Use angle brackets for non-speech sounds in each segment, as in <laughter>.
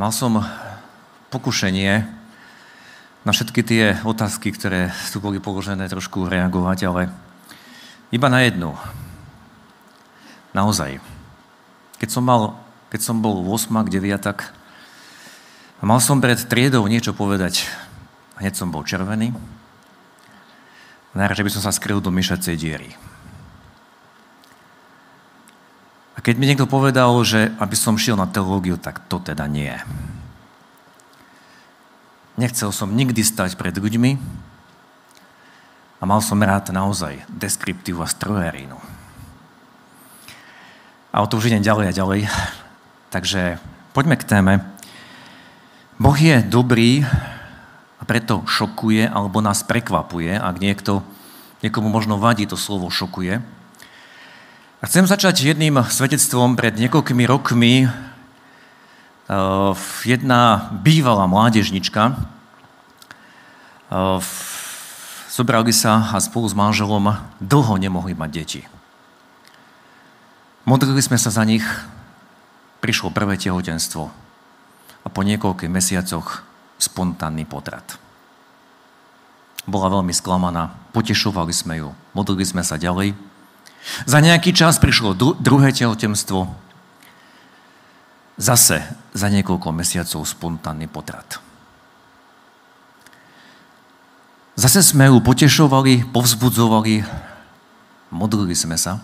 Mal som pokušenie na všetky tie otázky, ktoré tu boli položené, trošku reagovať, ale iba na jednu. Naozaj. Keď som, mal, keď som bol 8 9 tak mal som pred triedou niečo povedať. Hneď som bol červený. Najradšej by som sa skryl do myšacej diery. A keď mi niekto povedal, že aby som šiel na teológiu, tak to teda nie. Nechcel som nikdy stať pred ľuďmi a mal som rád naozaj deskriptívu a strojerínu. A o to už idem ďalej a ďalej. Takže poďme k téme. Boh je dobrý a preto šokuje alebo nás prekvapuje, ak niekto, niekomu možno vadí to slovo šokuje. Chcem začať jedným svedectvom pred niekoľkými rokmi Eh, jedna bývalá mládežnička eh, zobrali sa a spolu s manželom dlho nemohli mať deti. Modlili sme sa za nich, prišlo prvé tehotenstvo a po niekoľkých mesiacoch spontánny potrat. Bola veľmi sklamaná, potešovali sme ju, modlili sme sa ďalej. Za nejaký čas prišlo druhé tehotenstvo, zase za niekoľko mesiacov spontánny potrat. Zase sme ju potešovali, povzbudzovali, modlili sme sa.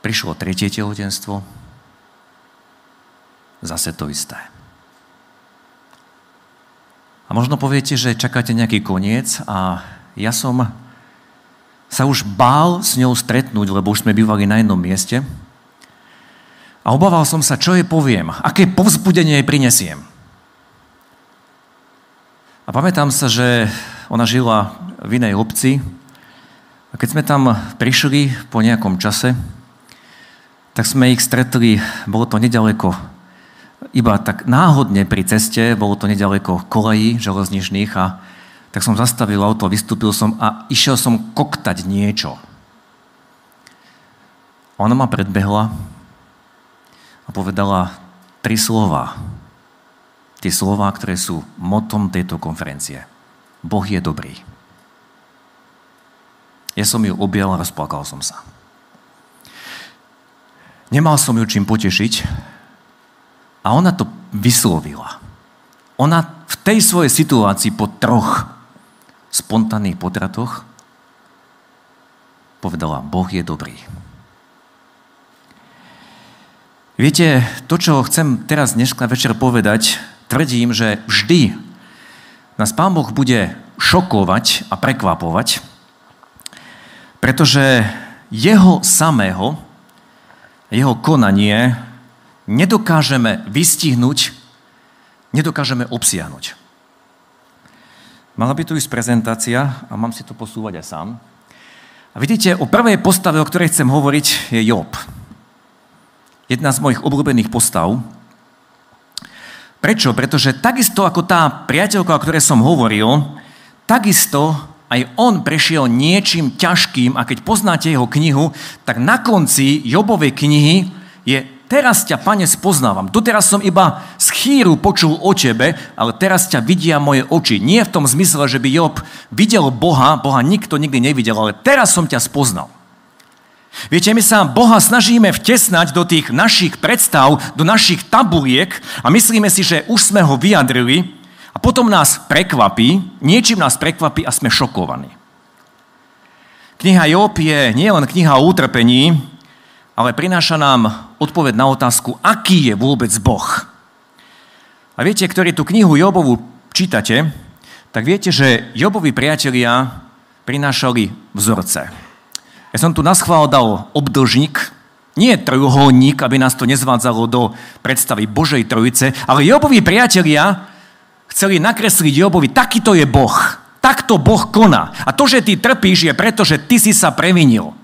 Prišlo tretie tehotenstvo, zase to isté. A možno poviete, že čakáte nejaký koniec a ja som sa už bál s ňou stretnúť, lebo už sme bývali na jednom mieste, a obával som sa, čo jej poviem, aké povzbudenie jej prinesiem. A pamätám sa, že ona žila v inej obci a keď sme tam prišli po nejakom čase, tak sme ich stretli, bolo to nedaleko, iba tak náhodne pri ceste, bolo to nedaleko kolejí železničných a tak som zastavil auto, vystúpil som a išiel som koktať niečo. Ona ma predbehla a povedala tri slova. Tie slova, ktoré sú motom tejto konferencie. Boh je dobrý. Ja som ju objal a rozplakal som sa. Nemal som ju čím potešiť a ona to vyslovila. Ona v tej svojej situácii po troch spontánnych potratoch povedala, Boh je dobrý. Viete, to, čo chcem teraz dneska večer povedať, tvrdím, že vždy nás Pán Boh bude šokovať a prekvapovať, pretože jeho samého, jeho konanie nedokážeme vystihnúť, nedokážeme obsiahnuť. Mala by tu ísť prezentácia a mám si to posúvať aj sám. A vidíte, o prvej postave, o ktorej chcem hovoriť, je Job jedna z mojich obľúbených postav. Prečo? Pretože takisto ako tá priateľka, o ktorej som hovoril, takisto aj on prešiel niečím ťažkým a keď poznáte jeho knihu, tak na konci Jobovej knihy je teraz ťa, pane, spoznávam. Doteraz som iba z chýru počul o tebe, ale teraz ťa vidia moje oči. Nie v tom zmysle, že by Job videl Boha, Boha nikto nikdy nevidel, ale teraz som ťa spoznal. Viete, my sa Boha snažíme vtesnať do tých našich predstav, do našich tabuliek a myslíme si, že už sme ho vyjadrili a potom nás prekvapí, niečím nás prekvapí a sme šokovaní. Kniha Job je nielen kniha o utrpení, ale prináša nám odpoveď na otázku, aký je vôbec Boh. A viete, ktorí tú knihu Jobovu čítate, tak viete, že Jobovi priatelia prinášali vzorce. Ja som tu na schvál dal obdlžník, nie trojuholník, aby nás to nezvádzalo do predstavy Božej trojice, ale Jobovi priatelia chceli nakresliť Jobovi, takýto je Boh. Takto Boh koná. A to, že ty trpíš, je preto, že ty si sa previnil.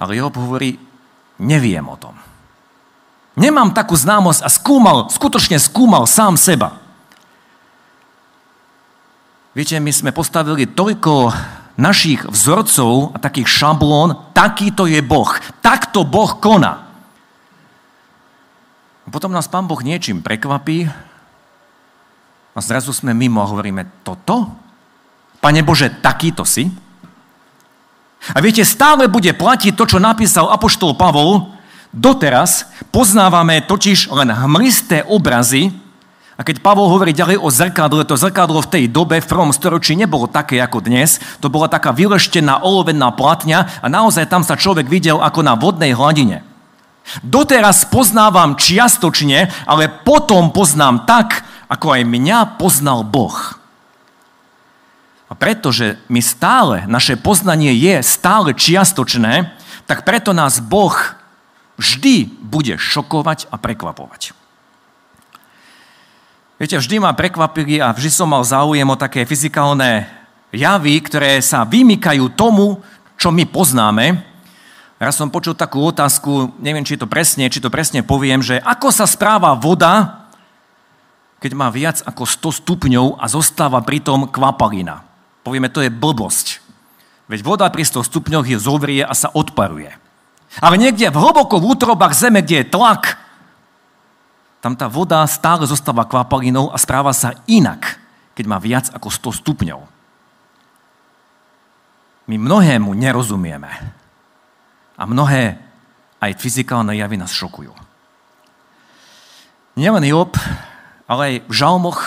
Ale Job hovorí, neviem o tom. Nemám takú známosť a skúmal, skutočne skúmal sám seba. Viete, my sme postavili toľko našich vzorcov a takých šablón, takýto je Boh. Takto Boh koná. Potom nás Pán Boh niečím prekvapí a zrazu sme mimo a hovoríme, toto? Pane Bože, takýto si? A viete, stále bude platiť to, čo napísal Apoštol Pavol. Doteraz poznávame totiž len hmlisté obrazy, a keď Pavol hovorí ďalej o zrkadle, to zrkadlo v tej dobe, v prvom storočí, nebolo také ako dnes. To bola taká vyleštená olovená platňa a naozaj tam sa človek videl ako na vodnej hladine. Doteraz poznávam čiastočne, ale potom poznám tak, ako aj mňa poznal Boh. A pretože my stále, naše poznanie je stále čiastočné, tak preto nás Boh vždy bude šokovať a prekvapovať. Viete, vždy ma prekvapili a vždy som mal záujem o také fyzikálne javy, ktoré sa vymykajú tomu, čo my poznáme. Raz som počul takú otázku, neviem, či to presne, či to presne poviem, že ako sa správa voda, keď má viac ako 100 stupňov a zostáva pritom kvapalina. Povieme, to je blbosť. Veď voda pri 100 stupňoch je zovrie a sa odparuje. Ale niekde v hlboko v útrobách zeme, kde je tlak, tam tá voda stále zostáva kvapalinou a správa sa inak, keď má viac ako 100 stupňov. My mnohému nerozumieme. A mnohé aj fyzikálne javy nás šokujú. Nielen Job, ale aj v žalmoch,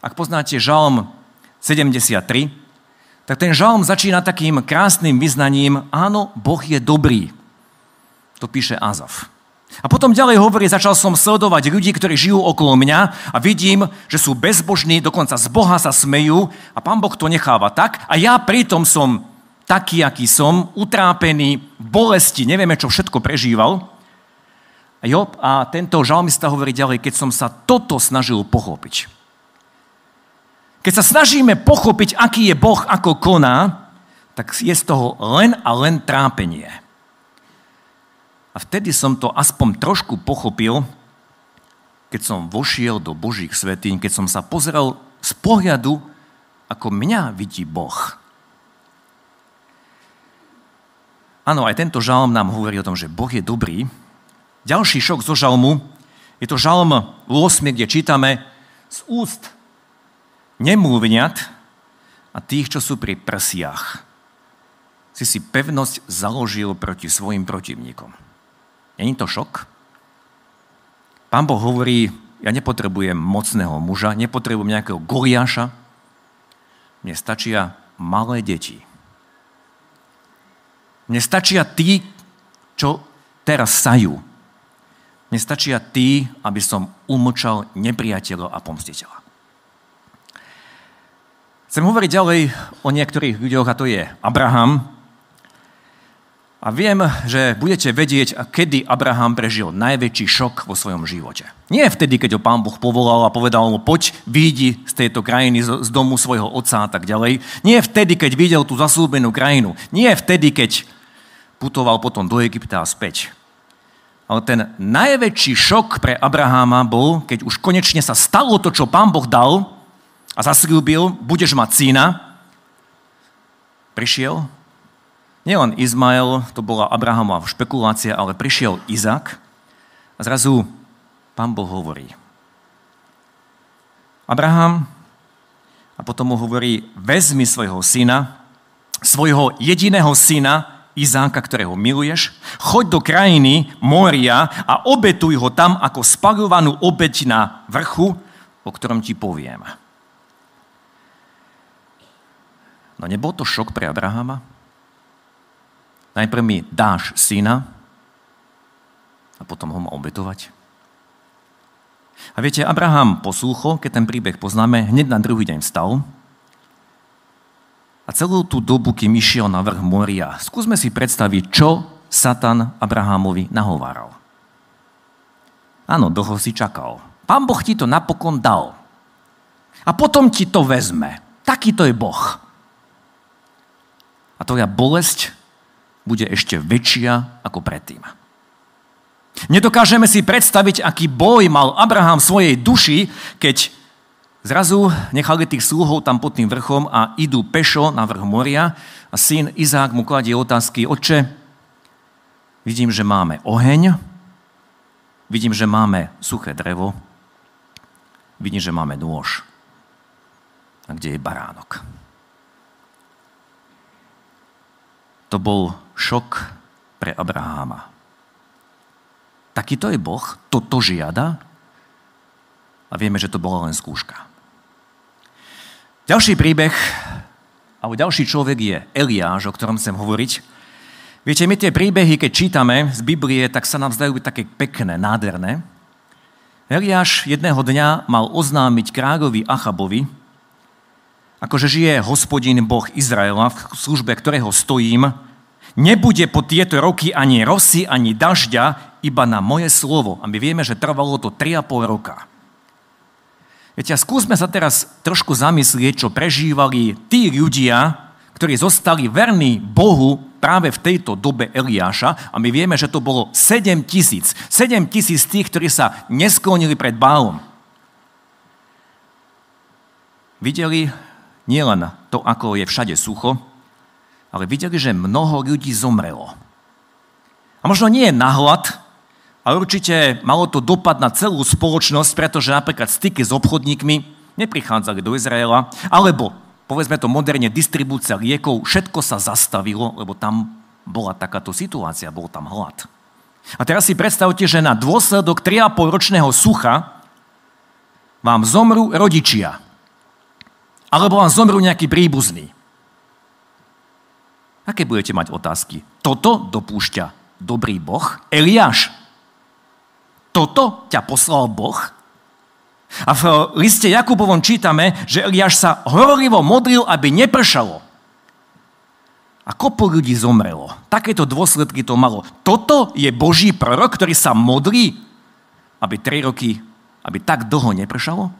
ak poznáte žalm 73, tak ten žalm začína takým krásnym vyznaním, áno, Boh je dobrý. To píše Azaf. A potom ďalej hovorí, začal som sledovať ľudí, ktorí žijú okolo mňa a vidím, že sú bezbožní, dokonca z Boha sa smejú a pán Boh to necháva tak a ja pritom som taký, aký som, utrápený, bolesti, nevieme, čo všetko prežíval. A Job a tento žalmista hovorí ďalej, keď som sa toto snažil pochopiť. Keď sa snažíme pochopiť, aký je Boh, ako koná, tak je z toho len a len trápenie. A vtedy som to aspoň trošku pochopil, keď som vošiel do Božích svetín, keď som sa pozeral z pohľadu, ako mňa vidí Boh. Áno, aj tento žalm nám hovorí o tom, že Boh je dobrý. Ďalší šok zo žalmu je to žalm 8, kde čítame z úst nemluvňat a tých, čo sú pri prsiach. Si si pevnosť založil proti svojim protivníkom. Není to šok? Pán Boh hovorí, ja nepotrebujem mocného muža, nepotrebujem nejakého Goliáša, mne stačia malé deti. Mne stačia tí, čo teraz sajú. Mne stačia tí, aby som umlčal nepriateľa a pomstiteľa. Chcem hovoriť ďalej o niektorých ľuďoch, a to je Abraham, a viem, že budete vedieť, kedy Abraham prežil najväčší šok vo svojom živote. Nie vtedy, keď ho pán Boh povolal a povedal mu, poď, výjdi z tejto krajiny, z domu svojho otca a tak ďalej. Nie vtedy, keď videl tú zaslúbenú krajinu. Nie vtedy, keď putoval potom do Egypta a späť. Ale ten najväčší šok pre Abraháma bol, keď už konečne sa stalo to, čo pán Boh dal a zaslúbil, budeš mať syna. Prišiel Nielen Izmael, to bola Abrahamova špekulácia, ale prišiel Izak a zrazu pán Boh hovorí. Abraham a potom mu hovorí, vezmi svojho syna, svojho jediného syna, Izáka, ktorého miluješ, choď do krajiny Moria a obetuj ho tam ako spalovanú obeť na vrchu, o ktorom ti poviem. No nebol to šok pre Abrahama? Najprv mi dáš syna a potom ho má obetovať. A viete, Abraham poslúcho, keď ten príbeh poznáme, hneď na druhý deň vstal a celú tú dobu, kým išiel na vrch Moria, skúsme si predstaviť, čo Satan Abrahamovi nahováral. Áno, dlho si čakal. Pán Boh ti to napokon dal. A potom ti to vezme. Takýto je Boh. A tvoja bolesť bude ešte väčšia ako predtým. Nedokážeme si predstaviť, aký boj mal Abraham v svojej duši, keď zrazu nechali tých sluhov tam pod tým vrchom a idú pešo na vrch moria a syn Izák mu kladie otázky, oče, vidím, že máme oheň, vidím, že máme suché drevo, vidím, že máme nôž. A kde je baránok? To bol šok pre Abraháma. Takýto je Boh, toto žiada a vieme, že to bola len skúška. Ďalší príbeh, alebo ďalší človek je Eliáš, o ktorom chcem hovoriť. Viete, my tie príbehy, keď čítame z Biblie, tak sa nám zdajú byť také pekné, nádherné. Eliáš jedného dňa mal oznámiť kráľovi Achabovi, akože žije hospodin Boh Izraela, v službe ktorého stojím, nebude po tieto roky ani rosy, ani dažďa, iba na moje slovo. A my vieme, že trvalo to 3,5 roka. Viete, a skúsme sa teraz trošku zamyslieť, čo prežívali tí ľudia, ktorí zostali verní Bohu práve v tejto dobe Eliáša. A my vieme, že to bolo 7 tisíc. 7 tisíc tých, ktorí sa nesklonili pred Bálom. Videli nielen to, ako je všade sucho, ale videli, že mnoho ľudí zomrelo. A možno nie je nahlad, ale určite malo to dopad na celú spoločnosť, pretože napríklad styky s obchodníkmi neprichádzali do Izraela, alebo, povedzme to moderne, distribúcia liekov, všetko sa zastavilo, lebo tam bola takáto situácia, bol tam hlad. A teraz si predstavte, že na dôsledok 3,5 ročného sucha vám zomrú rodičia. Alebo vám zomrú nejaký príbuzný. Aké budete mať otázky? Toto dopúšťa dobrý Boh? Eliáš, toto ťa poslal Boh? A v liste Jakubovom čítame, že Eliáš sa horlivo modlil, aby nepršalo. A kopu ľudí zomrelo. Takéto dôsledky to malo. Toto je Boží prorok, ktorý sa modlí, aby tri roky, aby tak dlho nepršalo?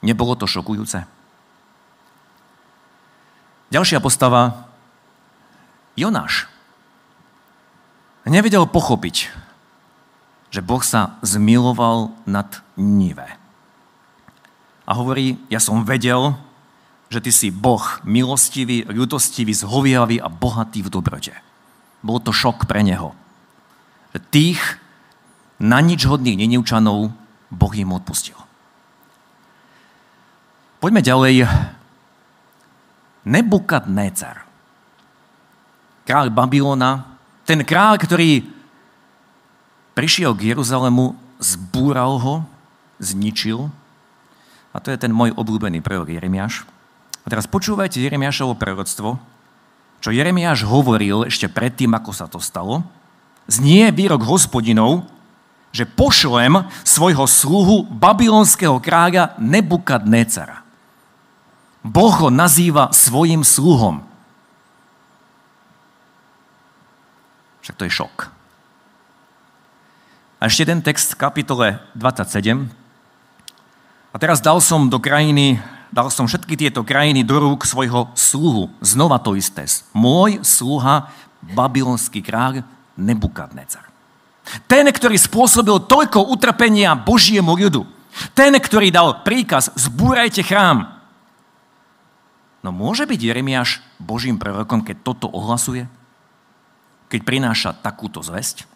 Nebolo to šokujúce? Ďalšia postava, Jonáš. Nevedel pochopiť, že Boh sa zmiloval nad Nive. A hovorí, ja som vedel, že ty si Boh milostivý, ľutostivý, zhoviavý a bohatý v dobrote. Bol to šok pre neho. Že tých na nič hodných neneučanov Boh im odpustil. Poďme ďalej. Nebukadnécar. Kráľ Babylona, ten kráľ, ktorý prišiel k Jeruzalému, zbúral ho, zničil. A to je ten môj obľúbený prorok Jeremiáš. A teraz počúvajte Jeremiášovo proroctvo, čo Jeremiáš hovoril ešte predtým, ako sa to stalo. Znie výrok hospodinov, že pošlem svojho sluhu babylonského kráľa Nebukadnécara. Boh ho nazýva svojim sluhom. Však to je šok. A ešte jeden text v kapitole 27. A teraz dal som do krajiny, dal som všetky tieto krajiny do rúk svojho sluhu. Znova to isté. Môj sluha, babylonský kráľ Nebukadnecar. Ten, ktorý spôsobil toľko utrpenia Božiemu ľudu. Ten, ktorý dal príkaz, zbúrajte chrám. No môže byť Jeremiáš Božím prorokom, keď toto ohlasuje? Keď prináša takúto zväzť?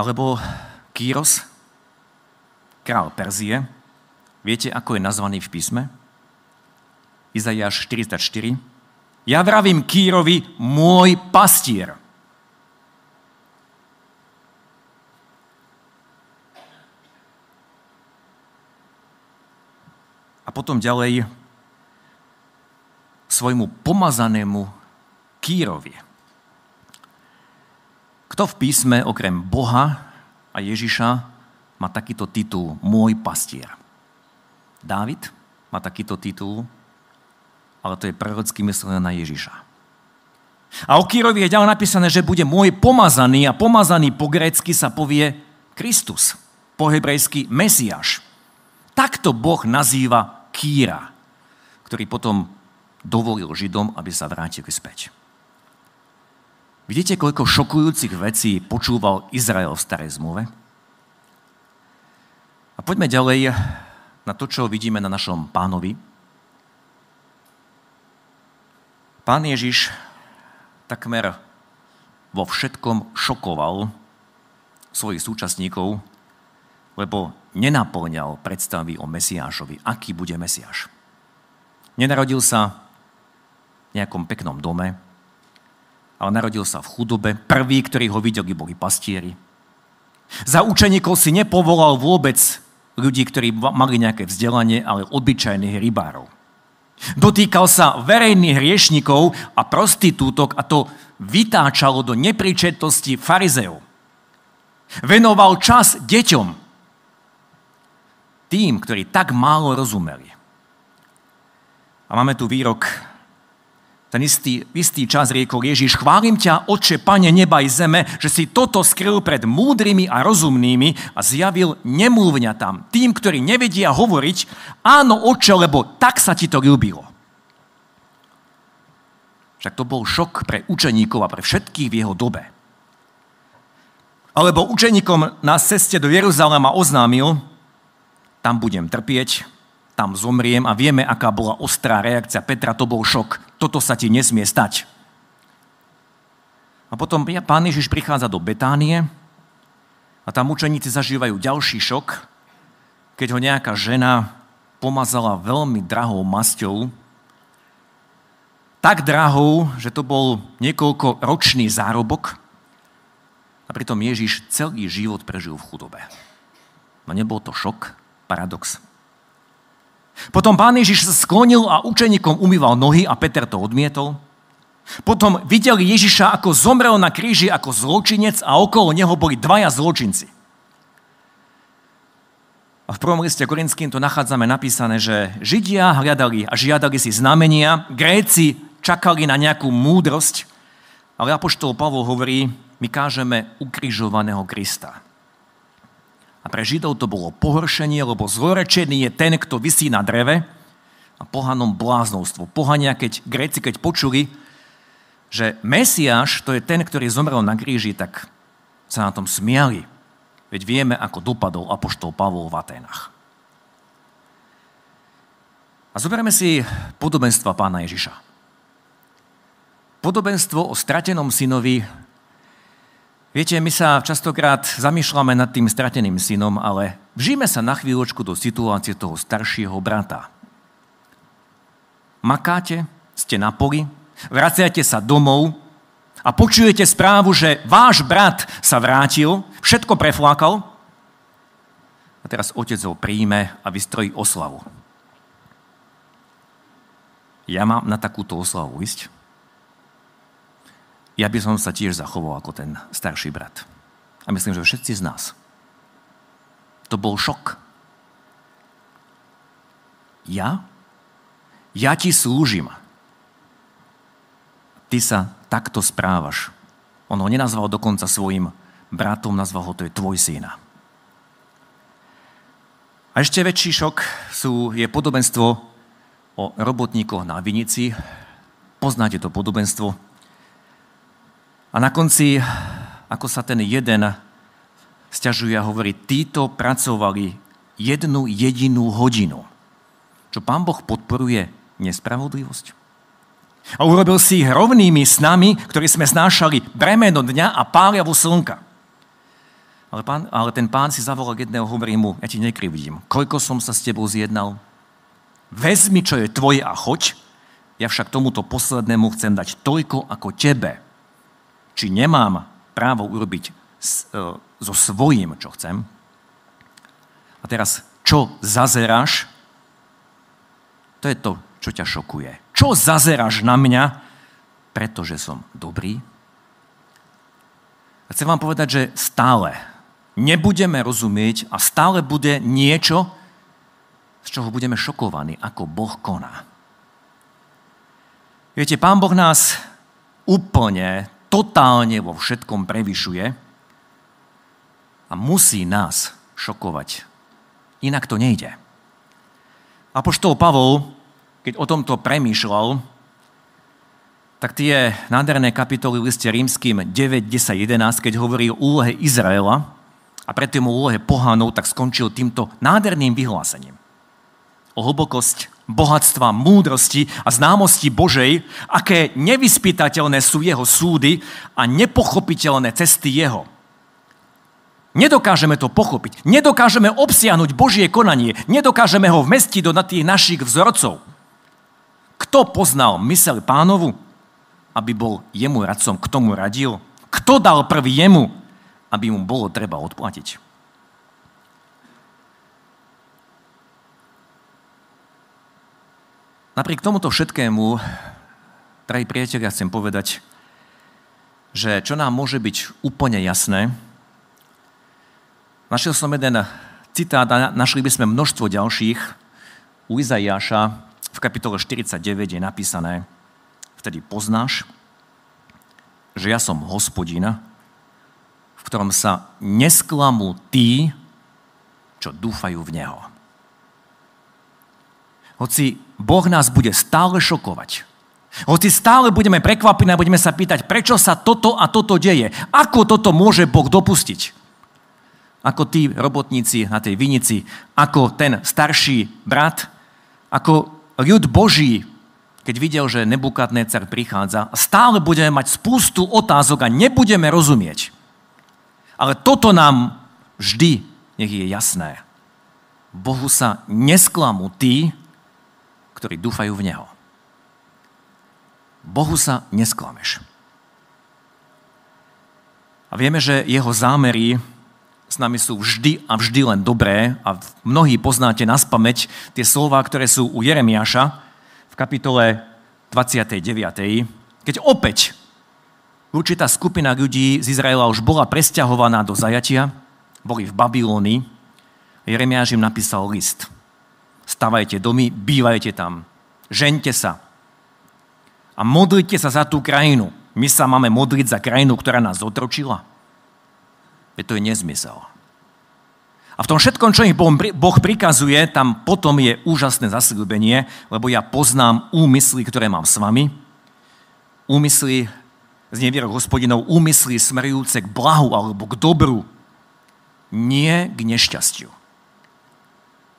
Alebo Kýros, král Perzie, viete, ako je nazvaný v písme? Izajáš 44. Ja vravím Kýrovi, môj pastier. A potom ďalej svojmu pomazanému Kýrovi. Kto v písme okrem Boha a Ježiša má takýto titul Môj pastier? Dávid má takýto titul, ale to je prorocky myslené na Ježiša. A o Kírovi je ďalej napísané, že bude môj pomazaný a pomazaný po grécky sa povie Kristus, po hebrejsky Mesiáš. Takto Boh nazýva Kýra, ktorý potom dovolil Židom, aby sa vrátili späť. Vidíte, koľko šokujúcich vecí počúval Izrael v starej zmluve? A poďme ďalej na to, čo vidíme na našom pánovi. Pán Ježiš takmer vo všetkom šokoval svojich súčasníkov, lebo nenaplňal predstavy o Mesiášovi, aký bude Mesiáš. Nenarodil sa v nejakom peknom dome, ale narodil sa v chudobe. Prví, ktorí ho videli, boli pastieri. Za učeníkov si nepovolal vôbec ľudí, ktorí mali nejaké vzdelanie, ale obyčajných rybárov. Dotýkal sa verejných hriešnikov a prostitútok a to vytáčalo do nepríčetnosti farizeov. Venoval čas deťom, tým, ktorí tak málo rozumeli. A máme tu výrok, ten istý, istý čas riekol Ježiš, chválim ťa, Oče, Pane neba i zeme, že si toto skryl pred múdrymi a rozumnými a zjavil tam, tým, ktorí nevedia hovoriť, áno, Oče, lebo tak sa ti to ľúbilo. Však to bol šok pre učeníkov a pre všetkých v jeho dobe. Alebo učeníkom na ceste do Jeruzalema oznámil, tam budem trpieť, tam zomriem a vieme, aká bola ostrá reakcia Petra, to bol šok. Toto sa ti nesmie stať. A potom pán Ježiš prichádza do Betánie a tam učeníci zažívajú ďalší šok, keď ho nejaká žena pomazala veľmi drahou masťou, tak drahou, že to bol niekoľko ročný zárobok a pritom Ježiš celý život prežil v chudobe. No nebol to šok, Paradox. Potom pán Ježiš sa sklonil a učeníkom umýval nohy a Peter to odmietol. Potom videli Ježiša, ako zomrel na kríži ako zločinec a okolo neho boli dvaja zločinci. A v prvom liste Korinským to nachádzame napísané, že Židia hľadali a žiadali si znamenia, Gréci čakali na nejakú múdrosť, ale Apoštol Pavol hovorí, my kážeme ukrižovaného Krista. A pre Židov to bolo pohoršenie, lebo zlorečený je ten, kto vysí na dreve a pohanom bláznovstvo. Pohania, keď Gréci, keď počuli, že Mesiáš, to je ten, ktorý zomrel na kríži, tak sa na tom smiali. Veď vieme, ako dopadol apoštol Pavol v Aténach. A zoberieme si podobenstva pána Ježiša. Podobenstvo o stratenom synovi Viete, my sa častokrát zamýšľame nad tým strateným synom, ale vžíme sa na chvíľočku do situácie toho staršieho brata. Makáte, ste na poli, vraciate sa domov a počujete správu, že váš brat sa vrátil, všetko preflákal a teraz otec ho príjme a vystrojí oslavu. Ja mám na takúto oslavu ísť? Ja by som sa tiež zachoval ako ten starší brat. A myslím, že všetci z nás. To bol šok. Ja? Ja ti slúžim. Ty sa takto správaš. On ho nenazval dokonca svojim bratom, nazval ho, to je tvoj syna. A ešte väčší šok sú, je podobenstvo o robotníkoch na vinici. Poznáte to podobenstvo, a na konci, ako sa ten jeden stiažuje a hovorí, títo pracovali jednu jedinú hodinu. Čo pán Boh podporuje nespravodlivosť? A urobil si ich rovnými s nami, ktorí sme znášali bremeno dňa a páliavu slnka. Ale, pán, ale ten pán si zavolal jedného, hovorí mu, ja ti nekrivdím, koľko som sa s tebou zjednal? Vezmi, čo je tvoje a choď, ja však tomuto poslednému chcem dať toľko ako tebe či nemám právo urobiť e, so svojím, čo chcem. A teraz, čo zazeráš, to je to, čo ťa šokuje. Čo zazeráš na mňa, pretože som dobrý? A chcem vám povedať, že stále nebudeme rozumieť a stále bude niečo, z čoho budeme šokovaní, ako Boh koná. Viete, Pán Boh nás úplne totálne vo všetkom prevyšuje a musí nás šokovať. Inak to nejde. Apoštol Pavol, keď o tomto premýšľal, tak tie nádherné kapitoly v liste rímským 9, 10, 11, keď hovorí o úlohe Izraela a predtým o úlohe pohánov, tak skončil týmto nádherným vyhlásením. O hlbokosť bohatstva, múdrosti a známosti Božej, aké nevyspytateľné sú jeho súdy a nepochopiteľné cesty jeho. Nedokážeme to pochopiť. Nedokážeme obsiahnuť Božie konanie. Nedokážeme ho vmestiť do tých našich vzorcov. Kto poznal mysel pánovu, aby bol jemu radcom, k tomu radil? Kto dal prvý jemu, aby mu bolo treba odplatiť? Napriek tomuto všetkému, drahí priatelia, chcem povedať, že čo nám môže byť úplne jasné, našiel som jeden citát a našli by sme množstvo ďalších. U Izaiáša v kapitole 49 je napísané, vtedy poznáš, že ja som hospodin, v ktorom sa nesklamú tí, čo dúfajú v Neho. Hoci Boh nás bude stále šokovať, hoci stále budeme prekvapení a budeme sa pýtať, prečo sa toto a toto deje, ako toto môže Boh dopustiť. Ako tí robotníci na tej vinici, ako ten starší brat, ako ľud Boží, keď videl, že car prichádza, stále budeme mať spústu otázok a nebudeme rozumieť. Ale toto nám vždy nech je jasné. Bohu sa nesklamú tí, ktorí dúfajú v Neho. Bohu sa nesklameš. A vieme, že jeho zámery s nami sú vždy a vždy len dobré a mnohí poznáte na spameť tie slova, ktoré sú u Jeremiáša v kapitole 29. Keď opäť určitá skupina ľudí z Izraela už bola presťahovaná do zajatia, boli v Babylónii, Jeremiáš im napísal list – stavajte domy, bývajte tam, žente sa a modlite sa za tú krajinu. My sa máme modliť za krajinu, ktorá nás otročila. Je to je nezmysel. A v tom všetkom, čo im Boh prikazuje, tam potom je úžasné zasľúbenie, lebo ja poznám úmysly, ktoré mám s vami. Úmysly z nevierok hospodinov, úmysly smerujúce k blahu alebo k dobru, nie k nešťastiu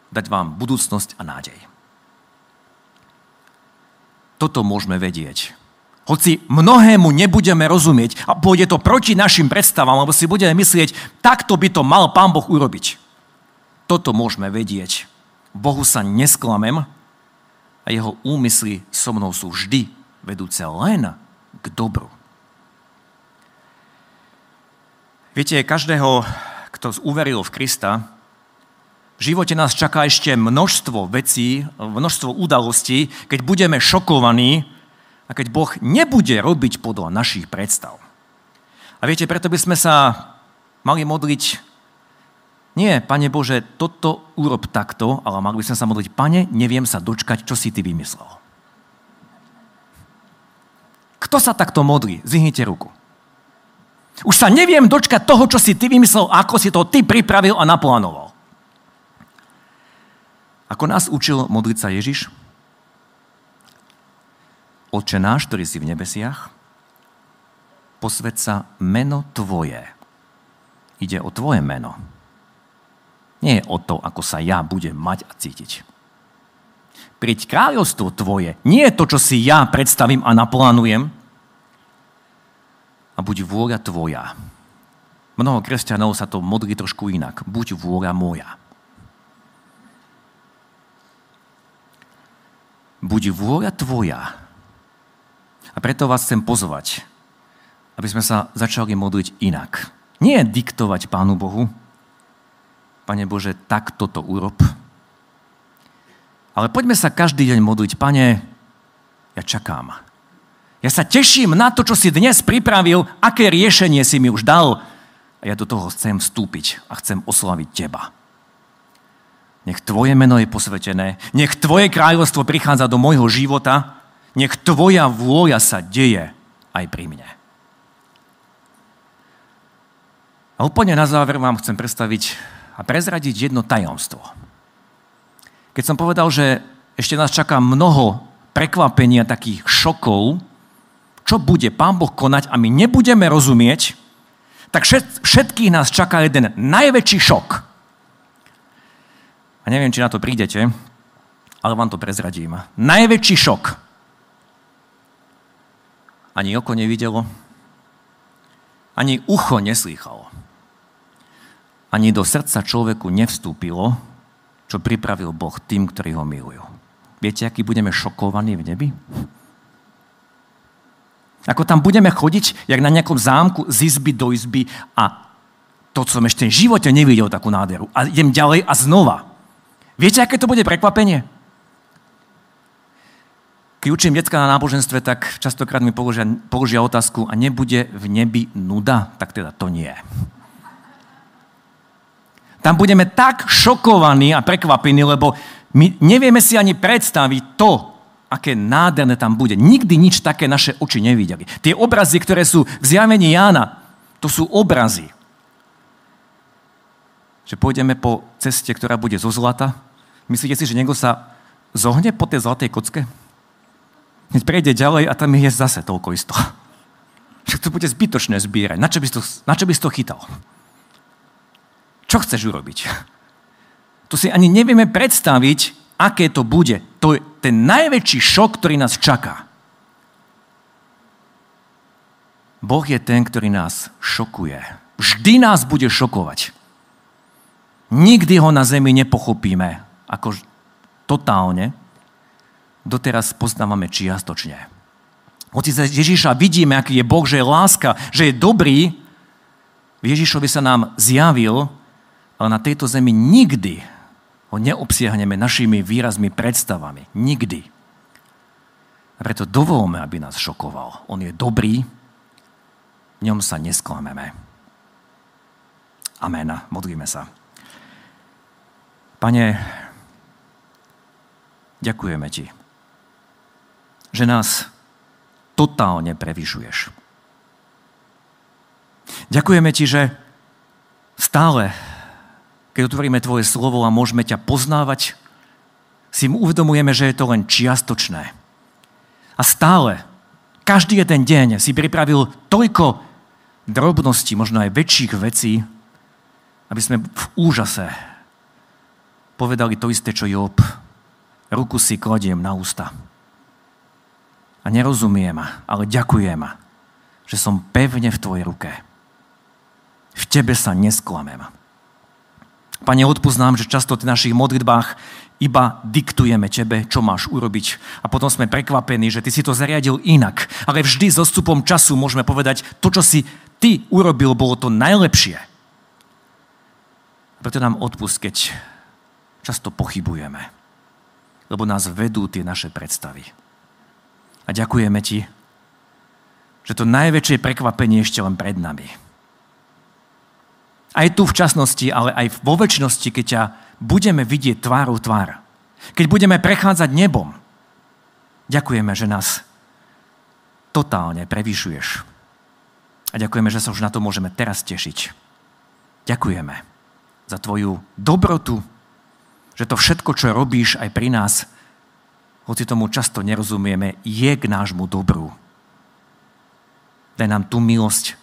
dať vám budúcnosť a nádej. Toto môžeme vedieť. Hoci mnohému nebudeme rozumieť a pôjde to proti našim predstavám, lebo si budeme myslieť, takto by to mal Pán Boh urobiť. Toto môžeme vedieť. Bohu sa nesklamem a jeho úmysly so mnou sú vždy vedúce len k dobru. Viete, každého, kto uveril v Krista, v živote nás čaká ešte množstvo vecí, množstvo udalostí, keď budeme šokovaní a keď Boh nebude robiť podľa našich predstav. A viete, preto by sme sa mali modliť nie, Pane Bože, toto urob takto, ale mali by sme sa modliť, Pane, neviem sa dočkať, čo si Ty vymyslel. Kto sa takto modlí? Zvihnite ruku. Už sa neviem dočkať toho, čo si Ty vymyslel, ako si to Ty pripravil a naplánoval. Ako nás učil modliť sa Ježiš? Oče náš, ktorý si v nebesiach, posved sa meno Tvoje. Ide o Tvoje meno. Nie je o to, ako sa ja budem mať a cítiť. Priť kráľovstvo Tvoje. Nie je to, čo si ja predstavím a naplánujem. A buď vôľa Tvoja. Mnoho kresťanov sa to modlí trošku inak. Buď vôľa moja. Buď vôľa tvoja. A preto vás chcem pozvať, aby sme sa začali modliť inak. Nie diktovať Pánu Bohu, Pane Bože, tak toto urob. Ale poďme sa každý deň modliť, Pane, ja čakám. Ja sa teším na to, čo si dnes pripravil, aké riešenie si mi už dal. A ja do toho chcem vstúpiť a chcem oslaviť Teba. Nech Tvoje meno je posvetené. Nech Tvoje kráľovstvo prichádza do môjho života. Nech Tvoja vôľa sa deje aj pri mne. A úplne na záver vám chcem predstaviť a prezradiť jedno tajomstvo. Keď som povedal, že ešte nás čaká mnoho prekvapenia, takých šokov, čo bude Pán Boh konať a my nebudeme rozumieť, tak všetkých nás čaká jeden najväčší šok – neviem, či na to prídete, Ale vám to prezradím. Najväčší šok. Ani oko nevidelo, ani ucho neslýchalo. Ani do srdca človeku nevstúpilo, čo pripravil Boh tým, ktorí ho milujú. Viete, aký budeme šokovaní v nebi? Ako tam budeme chodiť, jak na nejakom zámku z izby do izby a to som ešte v živote nevidel takú nádheru. A idem ďalej a znova. Viete, aké to bude prekvapenie? Keď učím detská na náboženstve, tak častokrát mi položia, položia otázku a nebude v nebi nuda? Tak teda to nie. Tam budeme tak šokovaní a prekvapení, lebo my nevieme si ani predstaviť to, aké nádherné tam bude. Nikdy nič také naše oči nevideli. Tie obrazy, ktoré sú v zjavení Jána, to sú obrazy. Že pôjdeme po ceste, ktorá bude zo zlata. Myslíte si, že niekto sa zohne po tej zlatej kocke? Keď prejde ďalej a tam je zase toľko isto. <laughs> Však to bude zbytočné zbierať. Na čo by si to, na čo by si to chytal? Čo chceš urobiť? To si ani nevieme predstaviť, aké to bude. To je ten najväčší šok, ktorý nás čaká. Boh je ten, ktorý nás šokuje. Vždy nás bude šokovať. Nikdy ho na zemi nepochopíme ako totálne, doteraz poznávame čiastočne. Hoci sa Ježiša vidíme, aký je Boh, že je láska, že je dobrý, v Ježišovi sa nám zjavil, ale na tejto zemi nikdy ho neobsiahneme našimi výrazmi, predstavami. Nikdy. A preto dovolme, aby nás šokoval. On je dobrý, v ňom sa nesklameme. Amen. Modlíme sa. Pane, ďakujeme Ti že nás totálne prevyšuješ. Ďakujeme ti, že stále, keď otvoríme tvoje slovo a môžeme ťa poznávať, si mu uvedomujeme, že je to len čiastočné. A stále, každý jeden deň si pripravil toľko drobností, možno aj väčších vecí, aby sme v úžase povedali to isté, čo Job. Ruku si kladiem na ústa a nerozumiem, ale ďakujem, že som pevne v Tvojej ruke. V Tebe sa nesklamem. Pane, odpoznám, že často v našich modlitbách iba diktujeme Tebe, čo máš urobiť. A potom sme prekvapení, že Ty si to zariadil inak. Ale vždy so stupom času môžeme povedať, to, čo si Ty urobil, bolo to najlepšie. Preto nám odpust, keď často pochybujeme. Lebo nás vedú tie naše predstavy. A ďakujeme ti, že to najväčšie prekvapenie ešte len pred nami. Aj tu v časnosti, ale aj vo väčšnosti, keď ťa budeme vidieť tvárou tvár. Keď budeme prechádzať nebom. Ďakujeme, že nás totálne prevyšuješ. A ďakujeme, že sa už na to môžeme teraz tešiť. Ďakujeme za tvoju dobrotu, že to všetko, čo robíš aj pri nás, hoci tomu často nerozumieme, je k nášmu dobru. Daj nám tú milosť,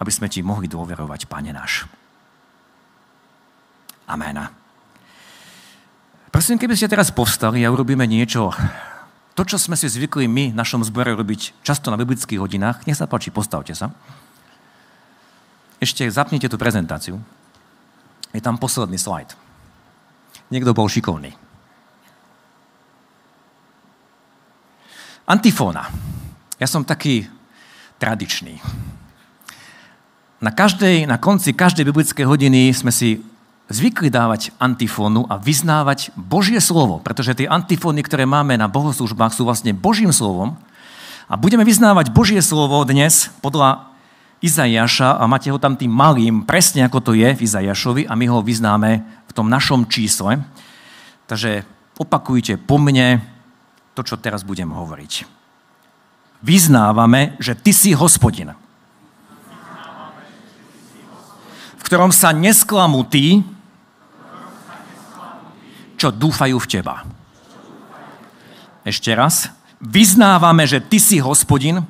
aby sme ti mohli dôverovať, Pane náš. Amen. Prosím, keby ste teraz povstali a urobíme niečo, to, čo sme si zvykli my v našom zbore robiť často na biblických hodinách, nech sa páči, postavte sa. Ešte zapnite tú prezentáciu. Je tam posledný slajd. Niekto bol šikovný. Antifóna. Ja som taký tradičný. Na, každej, na konci každej biblickej hodiny sme si zvykli dávať antifónu a vyznávať Božie slovo, pretože tie antifóny, ktoré máme na bohoslužbách, sú vlastne Božím slovom. A budeme vyznávať Božie slovo dnes podľa Izajaša a máte ho tam tým malým, presne ako to je v Izajašovi a my ho vyznáme tom našom čísle. Takže opakujte po mne, to, čo teraz budem hovoriť. Vyznávame, že ty si hospodin, v ktorom sa nesklamú tí, čo dúfajú v teba. Ešte raz. Vyznávame, že ty si hospodin,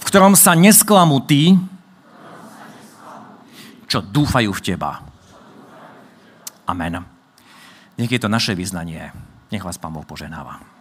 v ktorom sa nesklamú tí, čo dúfajú v teba. Amen. nech je to naše vyznanie. Nech vás Pán Boh poženáva.